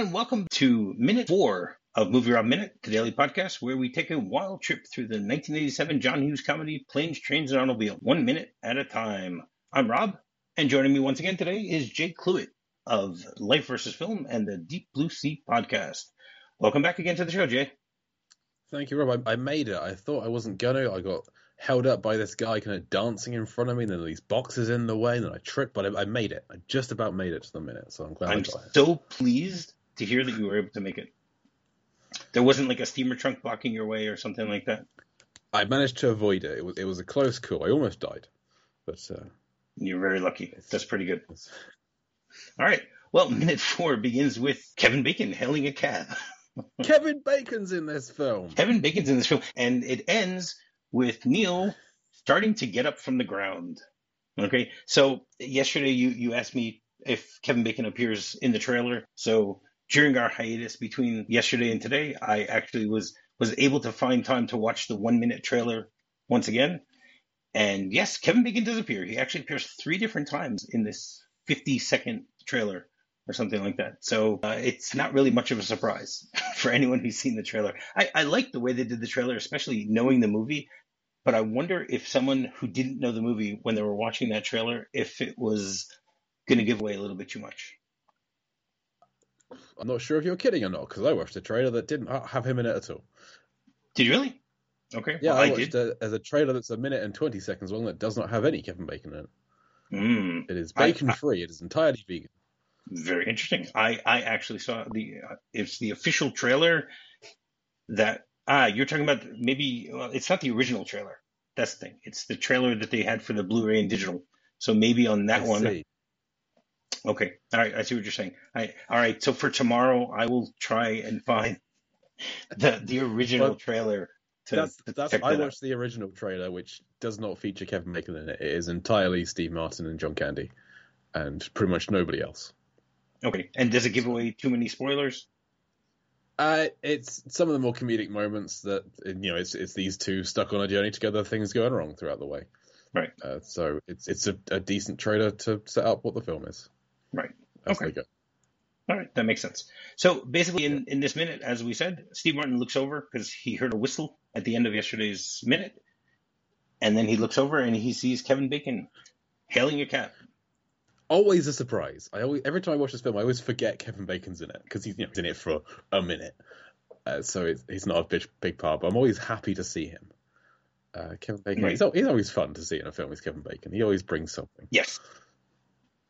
and welcome to minute four of Movie Rob Minute, the daily podcast where we take a wild trip through the 1987 John Hughes comedy Planes, Trains, and Automobile, one minute at a time. I'm Rob, and joining me once again today is Jay Cluitt of Life versus Film and the Deep Blue Sea podcast. Welcome back again to the show, Jay. Thank you, Rob. I, I made it. I thought I wasn't gonna. I got held up by this guy kind of dancing in front of me, and then these boxes in the way, and then I tripped, but I, I made it. I just about made it to the minute, so I'm glad I'm I got it. so pleased to hear that you were able to make it. There wasn't like a steamer trunk blocking your way or something like that. I managed to avoid it. It was it was a close call. I almost died, but uh, You're very lucky. That's pretty good. All right. Well, minute four begins with Kevin Bacon hailing a cab. Kevin Bacon's in this film. Kevin Bacon's in this film, and it ends with Neil starting to get up from the ground. Okay, so yesterday you you asked me if Kevin Bacon appears in the trailer. So during our hiatus between yesterday and today, I actually was was able to find time to watch the one minute trailer once again. And yes, Kevin Bacon does appear. He actually appears three different times in this 50 second trailer or something like that. So uh, it's not really much of a surprise for anyone who's seen the trailer. I, I like the way they did the trailer, especially knowing the movie. But I wonder if someone who didn't know the movie when they were watching that trailer, if it was going to give away a little bit too much. I'm not sure if you're kidding or not because I watched a trailer that didn't have him in it at all. Did you really? Okay. Yeah, well, I I watched did. a, as a trailer that's a minute and 20 seconds long that does not have any Kevin Bacon in it. Mm, It is I- bacon free. It is entirely vegan. very interesting. I, I actually saw the uh, it's the official trailer that ah you're talking about maybe well, it's not the original trailer. That's the thing. It's the trailer that they had for the Blu-ray and digital. So maybe on that I one. see. Okay. All right. I see what you're saying. I, all right. So for tomorrow, I will try and find the the original Well, trailer. To, That's, to that's check I that out. watched the original trailer, which does not feature Kevin Bacon in it. It is entirely Steve Martin and John Candy, and pretty much nobody else. Okay. And does it give away too many spoilers? Uh, it's some of the more comedic moments that you know. It's it's these two stuck on a journey together, things going wrong throughout the way. Right. Uh, so it's it's a, a decent trailer to set up what the film is. Right. As Okay. All right, that makes sense. So basically, in, in this minute, as we said, Steve Martin looks over because he heard a whistle at the end of yesterday's minute, and then he looks over and he sees Kevin Bacon hailing a cab. Always a surprise. I always every time I watch this film, I always forget Kevin Bacon's in it because he's, you know, in it for a minute. Uh, so it's, he's not a big, big part, but I'm always happy to see him. Uh, Kevin Bacon. Right. He's, he's always fun to see in a film with Kevin Bacon. He always brings something. Yes, Es-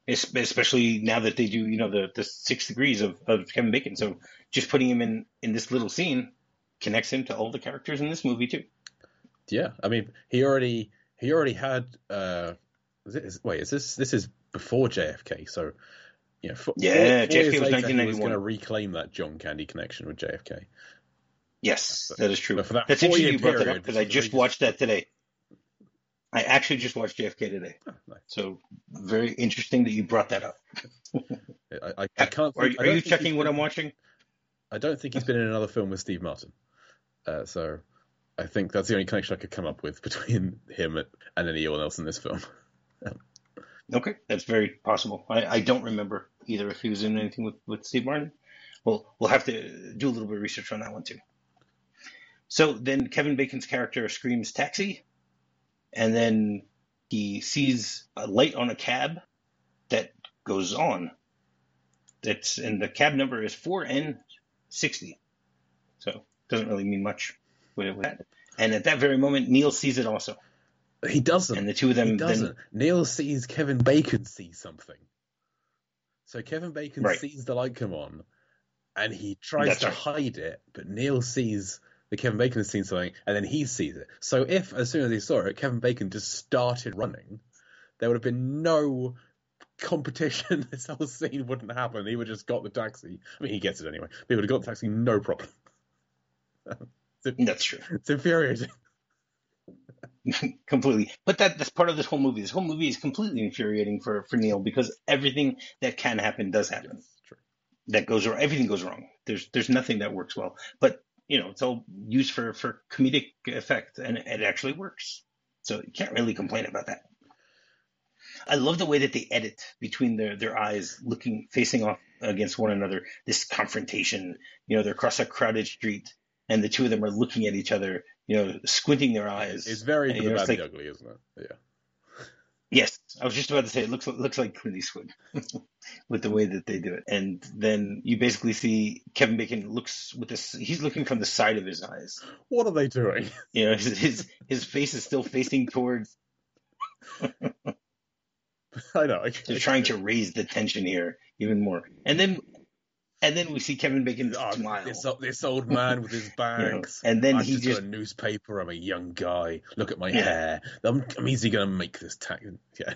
especially now that they do, you know, the the six degrees of, of Kevin Bacon. So just putting him in in this little scene connects him to all the characters in this movie too. Yeah, I mean, he already he already had. Uh, is it, is, wait, is this this is before JFK? So, you know, four, Yeah, four, JFK was later, he 1991. was going to reclaim that John Candy connection with JFK. Yes, that is true. But for that That's interesting you brought that up because I just watched that today. I actually just watched JFK today. Oh, nice. So very interesting that you brought that up. I, I, I can't. Are, think- I are don't you checking what been- I'm watching? I don't think he's been in another film with Steve Martin. Uh, so I think that's the only connection I could come up with between him and anyone else in this film. Okay, that's very possible. I, I don't remember either if he was in anything with, with Steve Martin. Well, we'll have to do a little bit of research on that one too. So then Kevin Bacon's character screams taxi, and then he sees a light on a cab that goes on. That's and the cab number is 4N60. So doesn't really mean much with, that. And at that very moment, Neil sees it also, He doesn't. and the two of them he doesn't. Neil sees Kevin Bacon see something. So Kevin Bacon Right. sees the light come on, and he tries That's to right. hide it, but Neil sees that Kevin Bacon has seen something, and then he sees it. So if, as soon as he saw it, Kevin Bacon just started running, there would have been no competition. this whole scene wouldn't happen. He would have just got the taxi. I mean, he gets it anyway. But he would have got the taxi, no problem. that's true. It's infuriating. completely. But that that's part of this whole movie. This whole movie is completely infuriating for for Neil because everything that can happen does happen. Yes. That goes wrong. Everything goes wrong. There's there's nothing that works well. But you know, it's all used for for comedic effect, and it actually works. So you can't really complain about that. I love the way that they edit between their, their eyes looking, facing off against one another, this confrontation. You know, they're across a crowded street and the two of them are looking at each other, you know, squinting their eyes. It's very And, good, you know, the it's like- the ugly, isn't it? Yeah. Yes, I was just about to say it looks looks like Clint Eastwood with the way that they do it, and then you basically see Kevin Bacon looks with this. He's looking from the side of his eyes. What are they doing? You know, his his, his face is still facing towards. I know. I, They're trying to raise the tension here even more, and then and then we see Kevin Bacon Oh, smile. this, this old man with his you know, bags. and then I've he just, just got a newspaper. I'm a young guy. Look at my Yeah. hair. I'm, I'm easily going to make this tax. Yeah,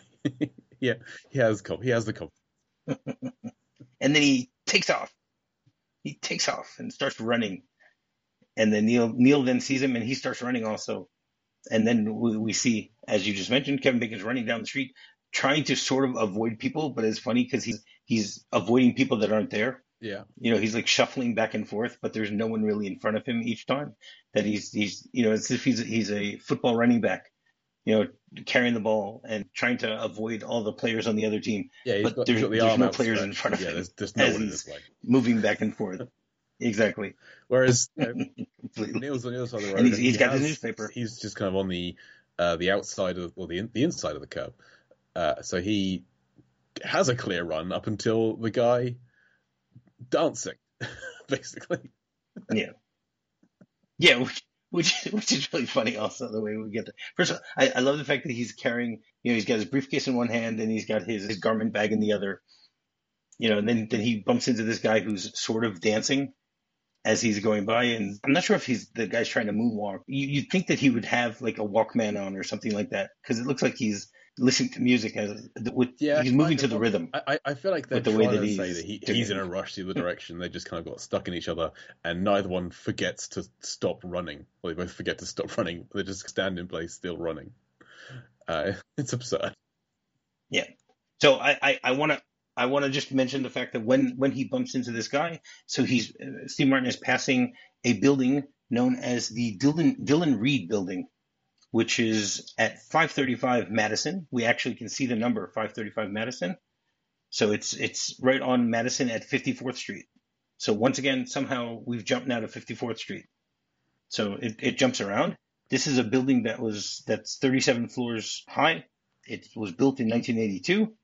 yeah. He has com- He has the com- and then he takes off. He takes off and starts running. And then Neil Neil then sees him and he starts running also. And then we, we see, as you just mentioned, Kevin Bacon's running down the street, trying to sort of avoid people, but it's funny because he's he's avoiding people that aren't there. Yeah. You know, he's like shuffling back and forth, but there's no one really in front of him each time. That he's he's you know, it's as if he's he's a football running back, you know, carrying the ball and trying to avoid all the players on the other team, Yeah, he's But got, there's- got the there's no players in front of Yeah, him there's, there's no one in he's- way. moving back and forth. exactly. Whereas you know, Neil's on the other side of the road. And he's- he he's got his has- newspaper. He's just kind of on the uh, the outside of or the in, the inside of the curb. Uh, so he has a clear run up until the guy dancing, basically. Yeah, which, which which is really funny. Also, the way we get there. First, of all, I, I love the fact that he's carrying. You know, he's got his briefcase in one hand and he's got his his garment bag in the other. You know, and then then he bumps into this guy who's sort of dancing as he's going by, and I'm not sure if he's the guy's trying to moonwalk. You you'd think that he would have like a Walkman on or something like that because it looks like he's listening to music as with Yeah, he's moving to the rhythm. I, I- feel like they're the way that to say he's that he, he's in a rush the other direction. They just kind of got stuck in each other, and neither one forgets to stop running. Well, they both forget to stop running. They just stand in place, still running. Uh, it's absurd. Yeah. So I I, I want to I want to just mention the fact that when when he bumps into this guy, so he's uh, Steve Martin is passing a building known as the Dillon Dillon Read Building, which is at 535 Madison. We actually can see the number 535 Madison. So it's it's right on Madison at 54th Street. So once again, somehow we've jumped now to 54th Street. So it, it jumps around. This is a building that was that's 37 floors high. It was built in 1982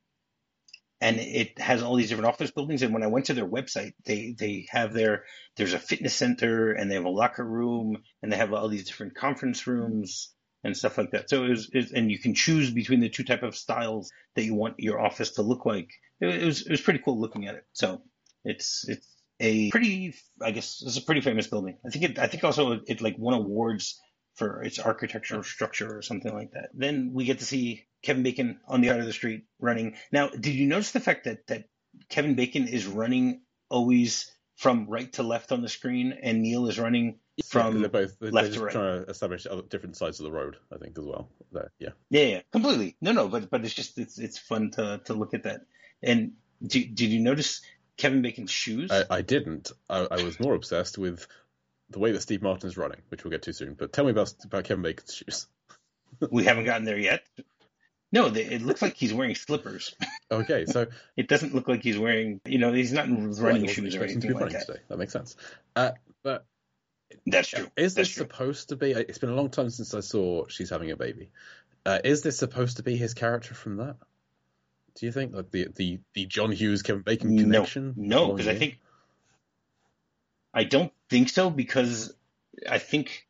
and it has all these different office buildings. And when I went to their website, they they have their there's a fitness center and they have a locker room and they have all these different conference rooms and stuff like that. So it was, it, and you can choose between the two type of styles that you want your office to look like. It, it was it was pretty cool looking at it. So it's it's a pretty I guess it's a pretty famous building. I think it I think also it, it like won awards for its architectural structure or something like that. Then we get to see Kevin Bacon on the other side of the street running. Now, did you notice the fact that that Kevin Bacon is running always from right to left on the screen, and Neil is running from they're both they're, left they're to just trying to establish different sides of the road. I think as well. There, yeah. yeah, yeah, completely. No, no, but but it's just it's it's fun to to look at that. And did did you notice Kevin Bacon's shoes? I, I didn't. I, I was more obsessed with the way that Steve Martin is running, which we'll get to soon. But tell me about about Kevin Bacon's shoes. we haven't gotten there yet. No, they, it looks like he's wearing slippers. Okay, so It doesn't look like he's wearing, you know, he's not in running wasn't shoes or anything like that. today. That makes sense. Uh, but That's true. Is That's this true. supposed to be? It's been a long time since I saw she's having a baby. Uh, is this supposed to be his character from that? Do you think like the the, the John Hughes Kevin Bacon No, connection? no, because I think I don't think so because I think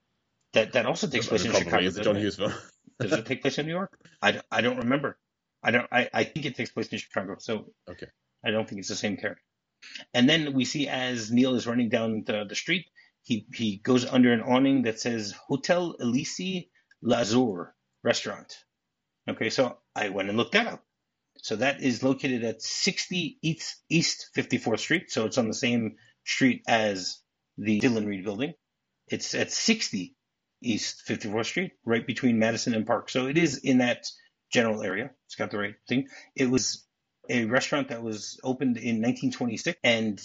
that that also takes place in Chicago. is John? Hughes film. Does it take place in New York? I, don't- I don't remember. I don't. I, I think it takes place in Chicago, so Okay. I don't think it's the same character. And then we see as Neil is running down the, the street, he he goes under an awning that says Hotel Elysee Lazur Restaurant. Okay, so I went and looked that up. So that is located at 60 East, East 54th Street. So it's on the same street as the Dillon Read building. It's at 60 East 54th Street, right between Madison and Park. So it is in that general area. It's got the right thing. It was a restaurant that was opened in 1926, and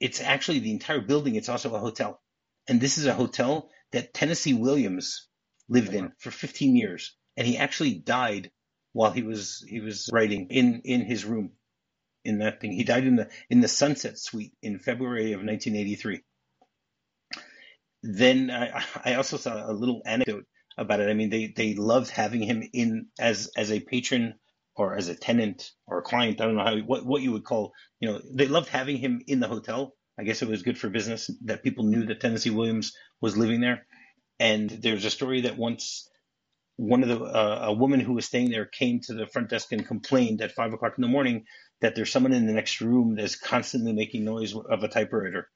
it's actually the entire building. It's also a hotel. And this is a hotel that Tennessee Williams lived in for 15 years. And he actually died while he was he was writing in in his room in that thing. He died in the in the Sunset Suite in February of 1983. Then I, I also saw a little anecdote about it. I mean, they they loved having him in as as a patron or as a tenant or a client. I don't know how what what you would call. You know, they loved having him in the hotel. I guess it was good for business that people knew that Tennessee Williams was living there. And there's a story that once one of the uh, a woman who was staying there came to the front desk and complained at five o'clock in the morning that there's someone in the next room that's constantly making noise of a typewriter,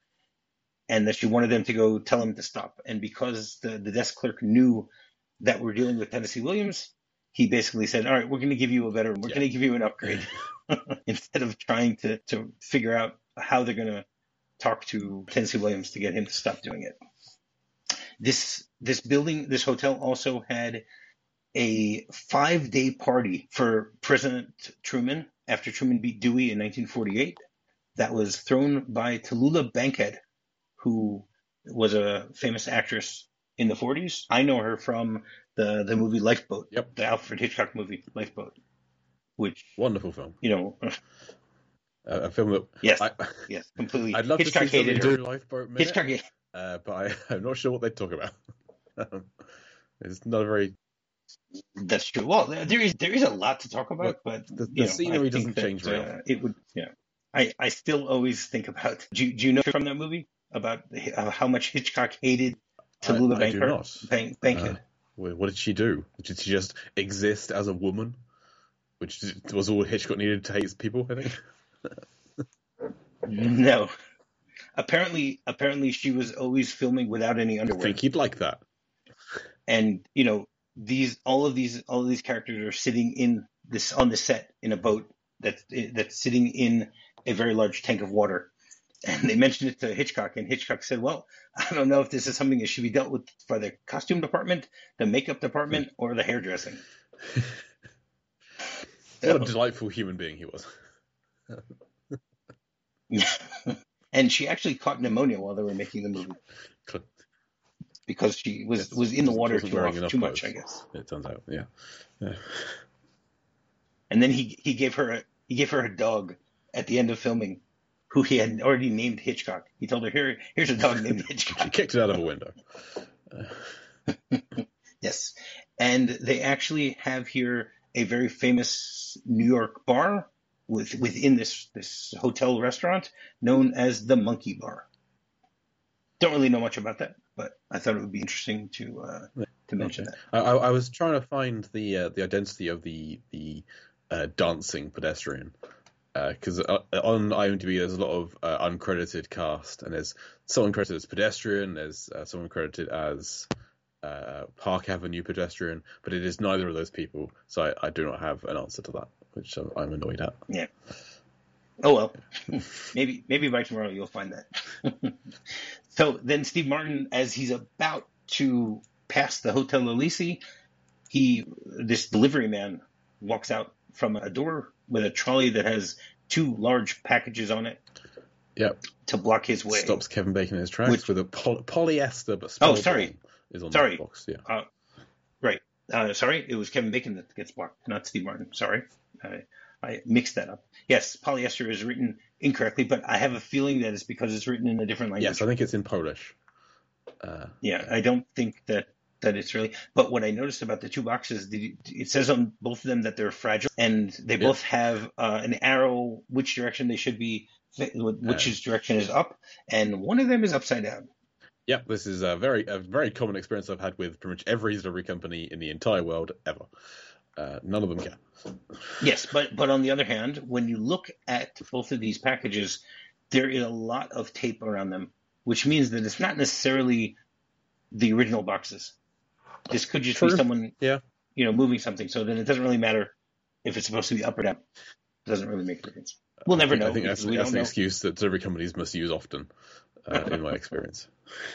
and that she wanted them to go tell him to stop. And because the, the desk clerk knew that we're dealing with Tennessee Williams, he basically said, "All right, we're going to give you a better, we're yeah. going to give you an upgrade," instead of trying to to figure out how they're going to talk to Tennessee Williams to get him to stop doing it. This this building, this hotel also had a five day party for President Truman after Truman beat Dewey in 1948. That was thrown by Tallulah Bankhead, who was a famous actress in the 40s. I know her from the, the movie Lifeboat, yep. the Alfred Hitchcock movie Lifeboat, which wonderful film. You know, a film that yes, I, yes, completely. I'd love Hitchcock to see hated her. Lifeboat minute, Hitchcock, uh, but I, am not sure what they talk about. it's not a very that's true. Well, there is there is a lot to talk about, but the, the scenery know, doesn't change that, uh, it would, yeah. I, I still always think about. Do you, do you know from that movie about uh, how much Hitchcock hated Tallulah Bankhead? Bank, Bankhead. Uh, what did she do? Did she just exist as a woman? Which was all Hitchcock needed to hate people, I think. no. Apparently, apparently she was always filming without any underwear. I think he'd like that. And you know, these all of these all of these characters are sitting in this on the set in a boat that's that's sitting in a very large tank of water. And they mentioned it to Hitchcock, and Hitchcock said, "Well, I don't know if this is something that should be dealt with by the costume department, the makeup department, or the hairdressing." what a delightful human being he was. and she actually caught pneumonia while they were making the movie because she was was in the water too, off, too much, I guess. It turns out, yeah. yeah. And then he he gave her a he gave her a dog at the end of filming, who he had already named Hitchcock. He told her, "Here, here's a dog named Hitchcock." she kicked it out of a window. yes, and they actually have here a very famous New York bar with within this this hotel restaurant known as the Monkey Bar. Don't really know much about that but I thought it would be interesting to uh, to mention okay. that. I, I, was trying to find the uh, the identity of the the uh, dancing pedestrian because uh, uh, on IMDb there's a lot of uh, uncredited cast, and there's someone credited as pedestrian, there's someone credited as Park Avenue pedestrian, but it is neither of those people, so I, I do not have an answer to that, which I'm, I'm annoyed at. Yeah. Oh well, maybe maybe by tomorrow you'll find that. so then Steve Martin, as he's about to pass the Hotel Elysee, he this delivery man walks out from a door with a trolley that has two large packages on it. Yep. To block his way. Stops Kevin Bacon in his tracks Which, with a poly- polyester, but oh, sorry, is on sorry. the box. Yeah. Uh, right. Uh, sorry, it was Kevin Bacon that gets blocked, not Steve Martin. Sorry. I mixed that up. Yes, polyester is written incorrectly, but I have a feeling that it's because it's written in a different language. Yes, I think it's in Polish. Uh, yeah, I don't think that that it's really. But what I noticed about the two boxes, it says on both of them that they're fragile, and they both have uh, an arrow which direction they should be, which uh, direction is up, and one of them is upside down. Yep, this is a very a very common experience I've had with pretty much every delivery company in the entire world ever. Uh, none of them can. Yes, but but on the other hand, when you look at both of these packages, there is a lot of tape around them, which means that it's not necessarily the original boxes. This could just True. be someone, yeah, you know, moving something. So then it doesn't really matter if it's supposed to be up or down. It doesn't really make a difference. We'll never know. I think that's, that's an know. excuse that delivery companies must use often, uh, in my experience.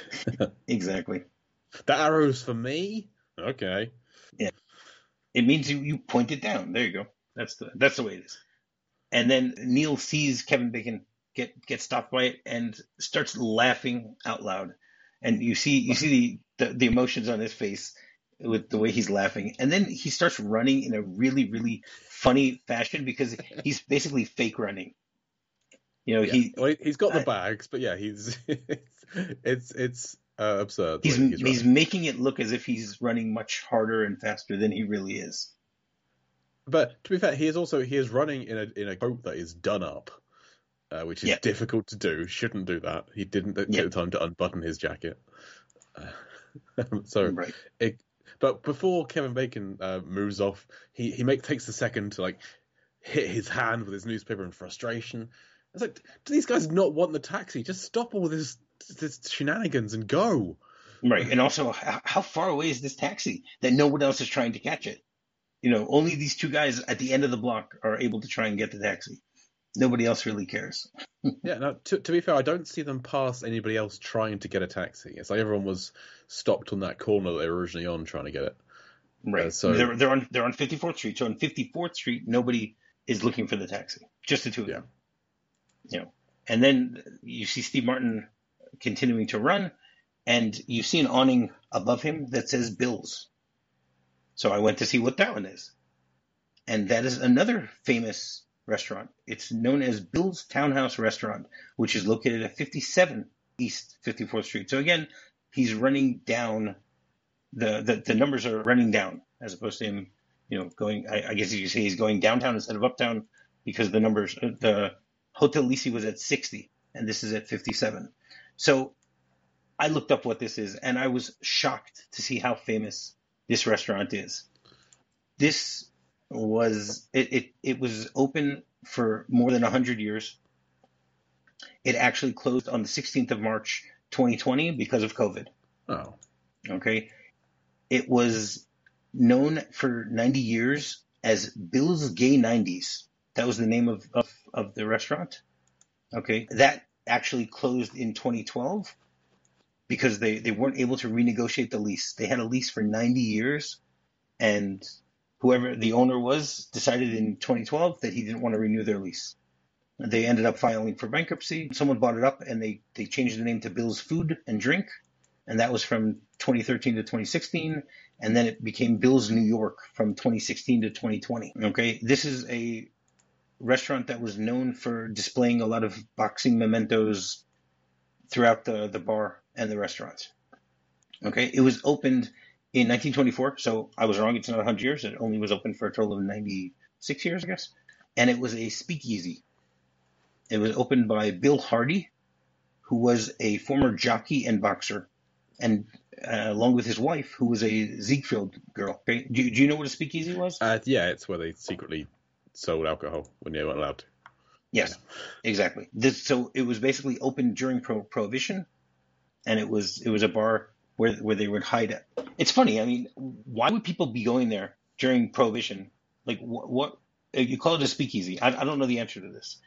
exactly. The arrows for me. Okay. Yeah. It means you, you point it down. There you go. That's the that's the way it is. And then Neil sees Kevin Bacon get get stopped by it and starts laughing out loud. And you see you see the, the, the emotions on his face with the way he's laughing, and then he starts running in a really really funny fashion because he's basically fake running. You know, Yeah. he Well, he- he's got the bags, but yeah, he's it's it's uh, absurd. the he's he's, making it look as if he's running much harder and faster than he really is. But to be fair, he is also he is running in a in a coat that is done up, uh, which is Yeah. difficult to do. Shouldn't do that. He didn't take Yeah. the time to unbutton his jacket. Uh, so, Right. it, but before Kevin Bacon uh, moves off, he he make takes a second to like hit his hand with his newspaper in frustration. It's like, do these guys not want the taxi? Just stop all this this shenanigans and go. Right. And also, how, far away is this taxi that no one else is trying to catch it? You know, only these two guys at the end of the block are able to try and get the taxi. Nobody else really cares. Yeah, now to, to be fair, I don't see them pass anybody else trying to get a taxi. It's like everyone was stopped on that corner that they were originally on trying to get it. Right. Uh, so- they're they're on they're on 54th Street. So on 54th Street, nobody is looking for the taxi. Just the two of Yeah. them. You know. And then you see Steve Martin continuing to run, and you see an awning above him that says Bills. So I went to see what that one is. And that is another famous restaurant. It's known as Bill's Townhouse Restaurant, which is located at 57 East 54th Street. So again, he's running down the, the, the numbers are running down as opposed to him, you know, going, I, I guess you say he's going downtown instead of uptown because the numbers, uh, the Hotel Elysee was at 60 and this is at 57. So I looked up what this is and I was shocked to see how famous this restaurant is. This was, it, it, it was open for more than 100 years. It actually closed on the 16th of March, 2020 because of COVID. Oh, Okay. It was known for 90 years as Bill's Gay 90s. That was the name of, of, of the restaurant. Okay. That actually closed in 2012 because they, they weren't able to renegotiate the lease. They had a lease for 90 years and whoever the owner was decided in 2012 that he didn't want to renew their lease. They ended up filing for bankruptcy. Someone bought it up and they, they changed the name to Bill's Food and Drink and that was from 2013 to 2016, and then it became Bill's New York from 2016 to 2020. Okay, this is a restaurant that was known for displaying a lot of boxing mementos throughout the, the bar and the restaurant. Okay, it was opened in 1924, so I was wrong. It's not 100 years. It only was open for a total of 96 years, I guess. And it was a speakeasy. It was opened by Bill Hardy, who was a former jockey and boxer and uh, along with his wife, who was a Ziegfeld girl. Okay? Do, do you know what a speakeasy was? uh, yeah, it's where they secretly sold alcohol when they weren't allowed to. yes, exactly. This, so it was basically open during pro- Prohibition, and it was it was a bar where where they would hide it. It's funny. I mean, why would people be going there during Prohibition? Like, what? what you call it a speakeasy? I, I don't know the answer to this.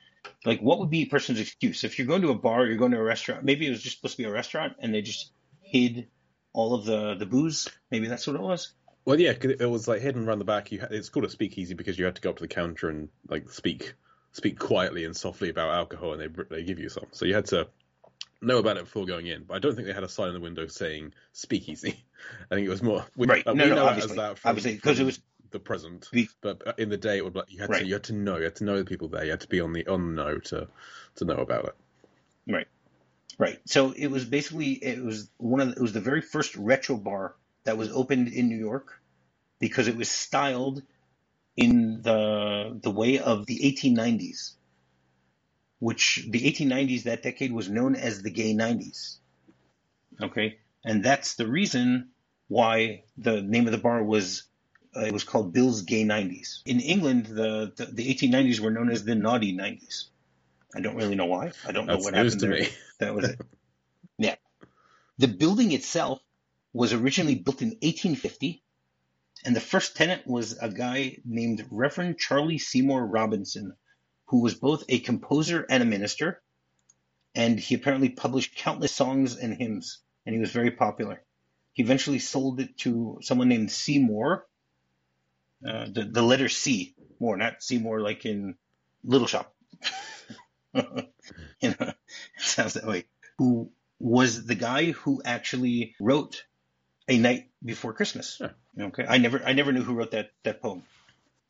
Like, what would be a person's excuse if you're going to a bar, you're going to a restaurant? Maybe it was just supposed to be a restaurant, and they just hid all of the the booze. Maybe that's what it was. Well, yeah, 'cause it was like hidden around the back. You had, it's called a speakeasy because you had to go up to the counter and like speak speak quietly and softly about alcohol, and they they give you some. So you had to know about it before going in. But I don't think they had a sign in the window saying speakeasy. I think it was more we, Right. uh, No, we no, know it obviously. as that from, Obviously, 'cause it was- the present. Be- but uh, in the day, it would like you had Right. to you had to know you had to know the people there. You had to be on the on the know to to know about it. Right. Right. So it was basically it was one of the, it was the very first retro bar that was opened in New York because it was styled in the the way of the 1890s, which the 1890s that decade was known as the gay 90s. Okay, and that's the reason why the name of the bar was uh, it was called Bill's Gay 90s. In England, the, the the 1890s were known as the naughty 90s. I don't really know why. I don't know what happened to there. me. That was it. yeah. The building itself was originally built in 1850, and the first tenant was a guy named Reverend Charlie Seymour Robinson, who was both a composer and a minister, and he apparently published countless songs and hymns, and he was very popular. He eventually sold it to someone named Seymour, uh, the, the letter C, more, not Seymour like in Little Shop. you know, sounds that way. Who was the guy who actually wrote A Night Before Christmas? Yeah. Okay, I never I never knew who wrote that that poem,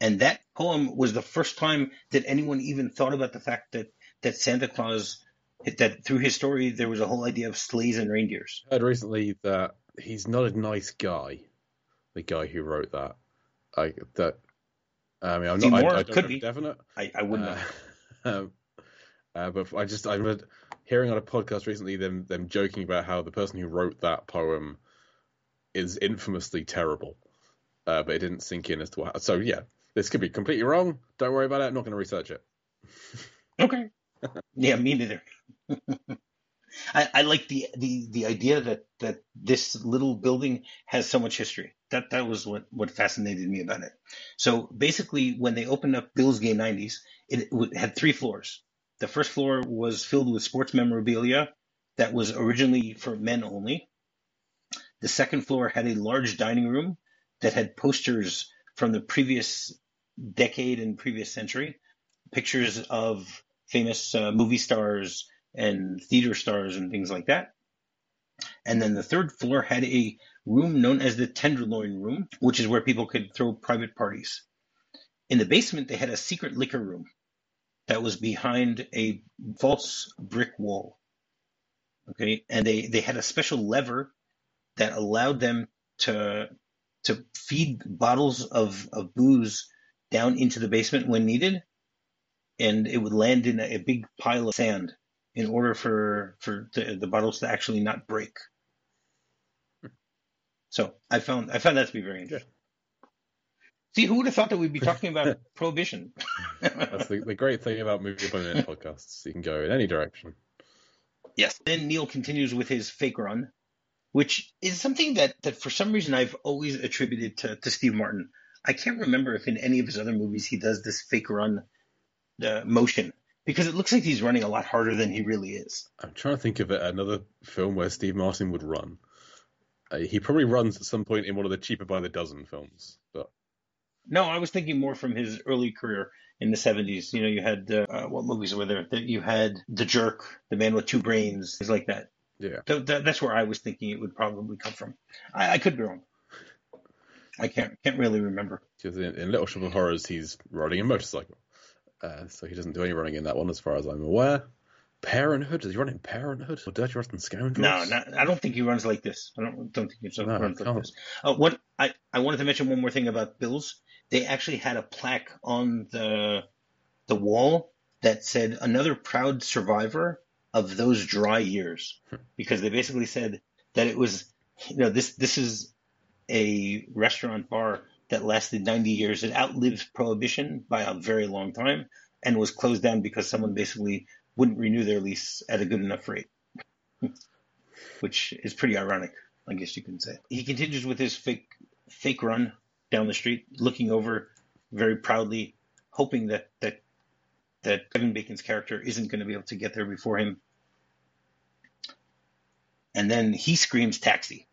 and that poem was the first time that anyone even thought about the fact that that Santa Claus that through his story there was a whole idea of sleighs and reindeers. I heard recently that he's not a nice guy. The guy who wrote that, I that. I mean, I'm not. I, I, don't Could be definite. I, I wouldn't. Uh, um, uh, but I just I read hearing on a podcast recently them them joking about how the person who wrote that poem is infamously terrible, uh, but it didn't sink in as to what. So yeah, this could be completely wrong. Don't worry about it. I'm not going to research it. okay. Yeah, me neither. I, I like the, the the idea that that this little building has so much history. That that was what what fascinated me about it. So basically, when they opened up Bill's Gay 90s, it, it had three floors. The first floor was filled with sports memorabilia that was originally for men only. The second floor had a large dining room that had posters from the previous decade and previous century, pictures of famous uh, movie stars and theater stars and things like that. And then the third floor had a room known as the Tenderloin Room, which is where people could throw private parties. In the basement, they had a secret liquor room that was behind a false brick wall. Okay, and they, they had a special lever that allowed them to to feed bottles of, of booze down into the basement when needed, and it would land in a, a big pile of sand in order for for the, the bottles to actually not break. So I found I found that to be very interesting. See, who would have thought that we'd be talking about prohibition? That's the, the great thing about movie minute podcasts. You can go in any direction. Yes. Then Neil continues with his fake run, which is something that, that for some reason I've always attributed to, to Steve Martin. I can't remember if in any of his other movies he does this fake run uh, motion because it looks like he's running a lot harder than he really is. I'm trying to think of another film where Steve Martin would run. Uh, he probably runs at some point in one of the cheaper by the dozen films, but no, I was thinking more from his early career in the 70s. You know, you had uh, uh, what movies were there? That you had The Jerk, The Man with Two Brains, things like that. Yeah, so that, that's where I was thinking it would probably come from. I, I could be wrong. I can't can't really remember. Because in, in Little Shop of Horrors, he's riding a motorcycle, uh, so he doesn't do any running in that one, as far as I'm aware. Parenthood? Does he run in Parenthood or Dirty Rotten Scoundrels? No, not, I don't think he runs like this. I don't don't think he no, runs like this. Uh, what I, I wanted to mention one more thing about Bills. They actually had a plaque on the the wall that said another proud survivor of those dry years, hmm. because they basically said that it was you know this this is a restaurant bar that lasted 90 years. It outlived prohibition by a very long time and was closed down because someone basically wouldn't renew their lease at a good enough rate, which is pretty ironic, I guess you can say. He continues with his fake fake run down the street, looking over very proudly, hoping that that that Kevin Bacon's character isn't going to be able to get there before him. And then he screams taxi.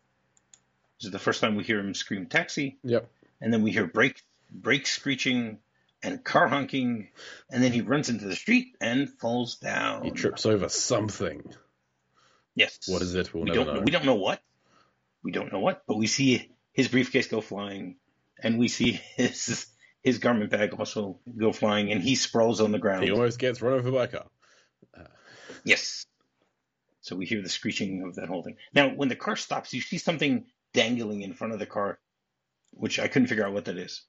This is the first time we hear him scream taxi. Yep. And then we hear brake brake screeching and car honking, and then he runs into the street and falls down. He trips over something. Yes. What is it? We'll we don't know. We don't know what. We don't know what, but we see his briefcase go flying, and we see his his garment bag also go flying, and he sprawls on the ground. He almost gets run over by a car. Uh. Yes. So we hear the screeching of that whole thing. Now, when the car stops, you see something dangling in front of the car, which I couldn't figure out what that is.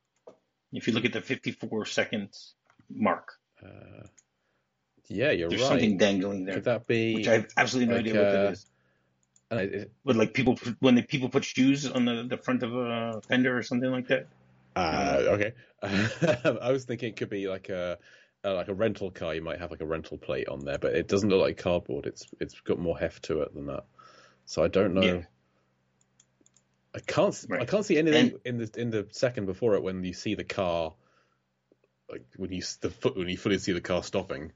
If you look at the 54 seconds mark. Uh, yeah, you're There's right. something dangling there. Could that be? Which I have absolutely like, no idea what that uh, is. Uh, Would like people when the people put shoes on the, the front of a fender or something like that? Uh, okay. I was thinking it could be like a, a, like a rental car. You might have like a rental plate on there, but it doesn't look like cardboard. It's it's got more heft to it than that. So I don't know. Yeah. I can't. Right. I can't see anything and, in the in the second before it when you see the car, like when you the foot when you fully see the car stopping.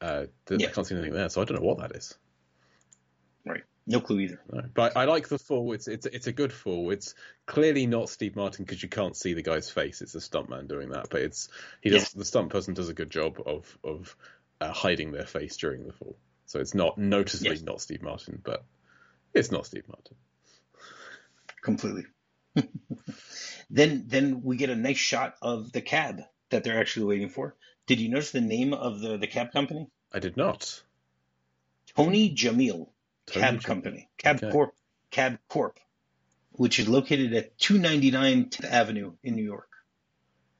Uh, yeah. I can't see anything there, so I don't know what that is. No clue either. No. But I like the fall. It's it's it's a good fall. It's clearly not Steve Martin because you can't see the guy's face. It's a stuntman doing that, but it's he does yeah. the stunt person does a good job of of uh, hiding their face during the fall. So it's not noticeably yes. not Steve Martin, but it's not Steve Martin completely. then then we get a nice shot of the cab that they're actually waiting for. Did you notice the name of the, the cab company? I did not. Tony Jamil Cab. Company, Cab Okay. Corp, Cab Corp, which is located at 299 10th Avenue in New York.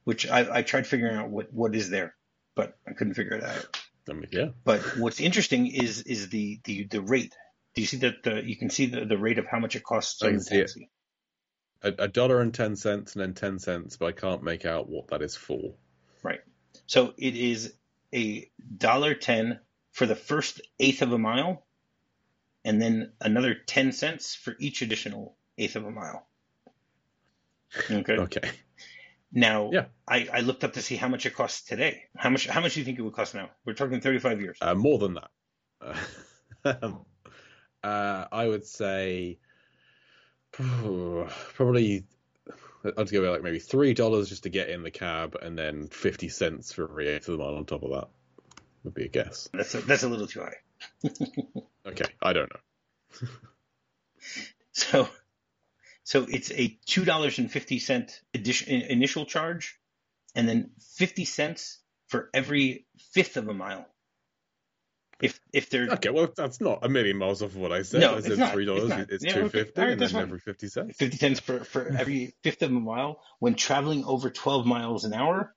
Which I, I tried figuring out what, what is there, but I couldn't figure it out. I mean, yeah. But what's interesting is is the the, the rate. Do you see that the, you can see the, the rate of how much it costs I on can the see it. A, a dollar and ten cents, and then ten cents, but I can't make out what that is for. Right. So it is a dollar ten for the first eighth of a mile, and then another ten cents for each additional eighth of a mile. Okay. Okay. Now, Yeah. I, I looked up to see how much it costs today. How much? How much do you think it would cost now? We're talking thirty-five years. Uh, more than that. Uh, uh, I would say probably I'd go like maybe three dollars just to get in the cab, and then fifty cents for every eighth of the mile on top of that. Would be a guess. That's a, that's a little too high. Okay, I don't know. So, so it's a two dollars and fifty cent initial charge, and then fifty cents for every fifth of a mile. If if they're Okay, well that's not a million miles off of what I said. No, I it's said not. three It's dollars. It's Yeah, two okay. fifty, and then every fifty cents. 50 cents for, for every fifth of a mile when traveling over 12 miles an hour,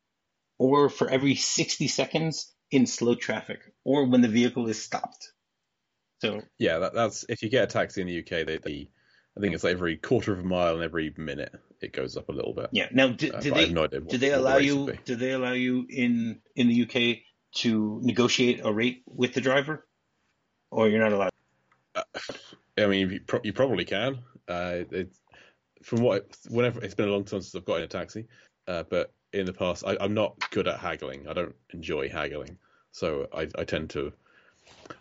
or for every 60 seconds in slow traffic, or when the vehicle is stopped. So, Yeah, that, that's if you get a taxi in the UK, they, they I think it's like every quarter of a mile and every minute it goes up a little bit. yeah. Now, do, Uh, do but I have they no do they allow you do they allow you in in the UK to negotiate a rate with the driver, or you're not allowed? I mean, you, pro- you probably can. Uh, it, from what whenever it's been a long time since I've got in a taxi, uh, but in the past I, I'm not good at haggling. I don't enjoy haggling, so I, I tend to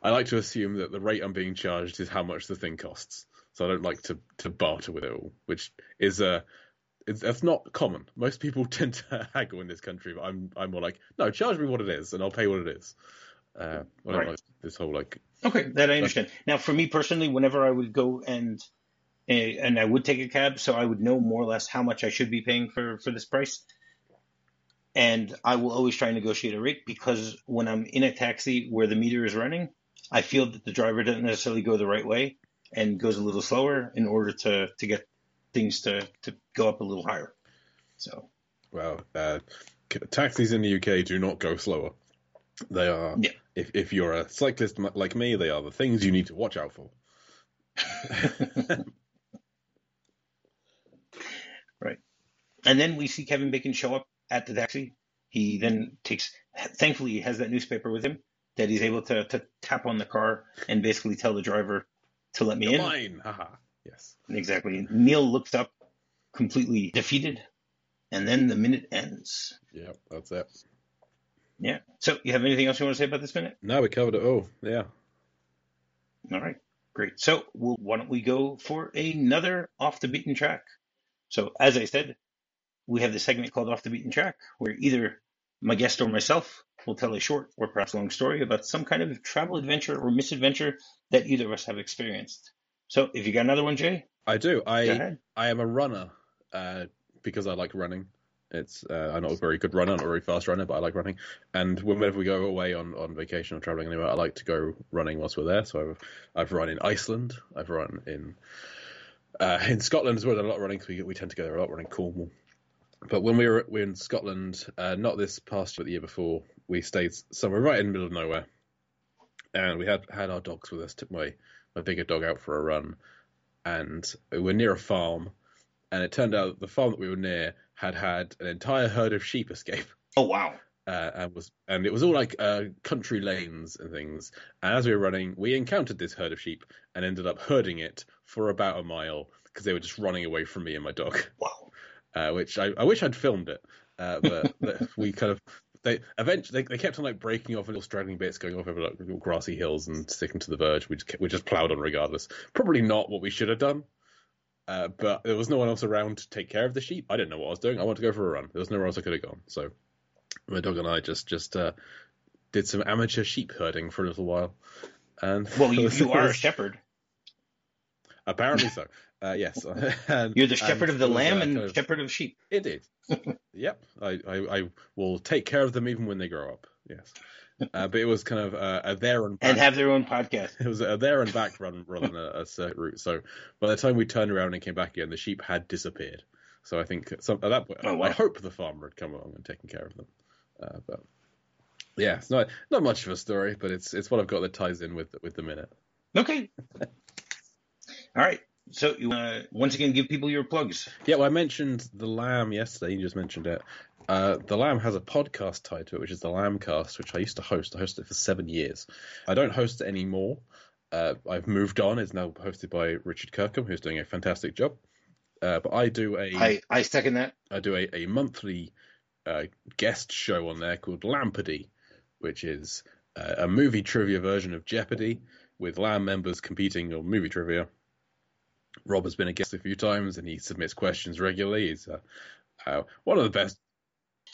I like to assume that the rate I'm being charged is how much the thing costs. So I don't like to, to barter with it all, which is uh, it's, that's not common. Most people tend to haggle in this country, but I'm I'm more like, no, charge me what it is, and I'll pay what it is. Uh, Right. like this whole like Okay, that I understand. Now, for me personally, whenever I would go and eh, and I would take a cab, so I would know more or less how much I should be paying for for this price. And I will always try and negotiate a rate because when I'm in a taxi where the meter is running, I feel that the driver doesn't necessarily go the right way and goes a little slower in order to to get things to to go up a little higher. So Well, uh, taxis in the UK do not go slower. They are, Yeah. if, if you're a cyclist like me, they are the things you need to watch out for. Right. And then we see Kevin Bacon show up at the taxi. He then takes, thankfully, he has that newspaper with him that he's able to, to tap on the car and basically tell the driver to let me You're in. mine! Haha. Yes. Exactly. Neil looks up, completely defeated, and then the minute ends. Yep, that's it. Yeah. So, you have anything else you want to say about this minute? No, we covered it all. Yeah. All right. Great. So, well, why don't we go for another off the beaten track? So, as I said, we have the segment called Off the Beaten Track, where either my guest or myself will tell a short or perhaps long story about some kind of travel adventure or misadventure that either of us have experienced. So, if you got another one, Jay, I do. I. I am a runner uh, because I like running. It's uh, I'm not a very good runner, not a very fast runner, but I like running. And whenever we go away on, on vacation or traveling anywhere, I like to go running whilst we're there. So I've I've run in Iceland, I've run in uh, in Scotland as well. A lot of running 'cause we we tend to go there a lot. Running Cornwall. But when we were we were in Scotland, uh, not this past year, but the year before, we stayed somewhere right in the middle of nowhere, and we had had our dogs with us. Took my my bigger dog out for a run, and we were near a farm, and it turned out the farm that we were near had had an entire herd of sheep escape, Oh, wow. uh, and was and it was all like uh, country lanes and things. And as we were running, we encountered this herd of sheep and ended up herding it for about a mile because they were just running away from me and my dog Wow. Uh, which I, I wish I'd filmed it, uh, but, but we kind of they eventually they, they kept on like breaking off little straggling bits, going off over like grassy hills and sticking to the verge. We just kept- we just plowed on regardless. Probably not what we should have done, uh, but there was no one else around to take care of the sheep. I didn't know what I was doing. I wanted to go for a run. There was nowhere else I could have gone, so my dog and I just just uh, did some amateur sheep herding for a little while. And Well, you, you are a shepherd. Apparently so. Uh, yes. and, You're the shepherd of the lamb uh, and kind of- shepherd of sheep. Indeed. yep. I, I, I will take care of them even when they grow up. Yes. Uh, but it was kind of uh, a there and back. And have their own podcast. it was a there and back run rather than a, a circuit route. So by the time we turned around and came back again, the sheep had disappeared. So I think some, at that point, Oh, wow. I hope the farmer had come along and taken care of them. Uh, but yeah, it's not not much of a story, but it's it's what I've got that ties in with with the minute. Okay. All right. So you want to once again give people your plugs. Yeah, well, I mentioned the Lamb yesterday. You just mentioned it. Uh, the Lamb has a podcast tied to it, which is the Lambcast, which I used to host. I hosted it for seven years. I don't host it anymore. Uh, I've moved on. It's now hosted by Richard Kirkham, who's doing a fantastic job. Uh, but I do a I, I second that. I do a, a monthly uh, guest show on there called Lampardy, which is uh, a movie trivia version of Jeopardy with Lamb members competing on movie trivia. Rob has been a guest a few times and he submits questions regularly. He's uh, uh, one of the best.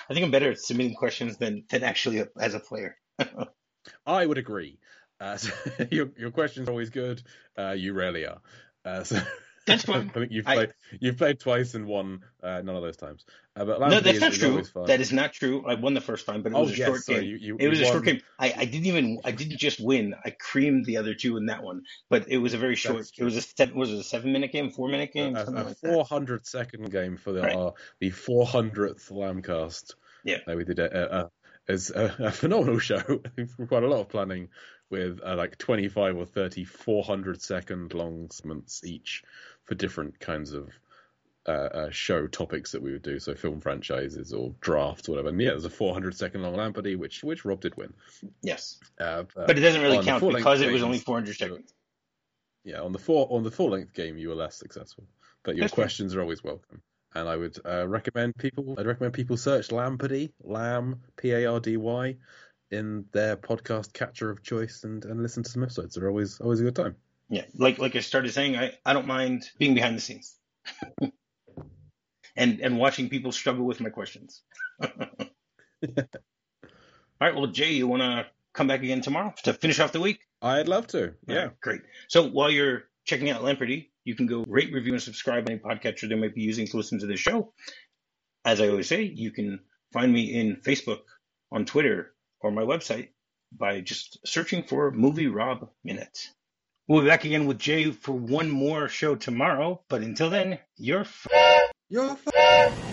I think I'm better at submitting questions than than actually as a player. I would agree. Uh, so your your questions are always good. Uh, you rarely are. Uh, so That's fine. I think you've I- played you've played twice and won uh, none of those times. Uh, but no, that's is, not true. That is not true. I won the first time, but it oh was a yes, short sorry, game. you, you, It was a short game. I, I didn't even I didn't just win. I creamed the other two in that one. But it was a very short. It was a seven, was it a seven minute game, four minute game, a, a like 400 second game for the Right. uh, the 400th Lambcast. Yeah. Uh, we did a, a, a, a phenomenal show. Quite a lot of planning with uh, like 25 or 30 400 second long segments each for different kinds of uh, uh, show topics that we would do. So film franchises or drafts, or whatever. And yeah, there's a 400 second long Lampardy, which which Rob did win. Yes, Uh, but it doesn't really count because it was only 400 seconds. yeah, on the four on the full length game, you were less successful, but your That's questions are always welcome. And I would uh, recommend people. I'd recommend people search Lampardy, Lam P A R D Y, in their podcast catcher of choice, and, and listen to some episodes. They're always always a good time. Yeah, like like I started saying, I, I don't mind being behind the scenes, and and watching people struggle with my questions. All right, well, Jay, you want to come back again tomorrow to finish off the week? I'd love to. Yeah, right, great. So while you're checking out Lampardy, you can go rate, review, and subscribe on any podcatcher they might be using to listen to this show. As I always say, you can find me in Facebook, on Twitter, or my website by just searching for Movie Rob Minute. We'll be back again with Jay for one more show tomorrow, but until then, you're. F- you're. F-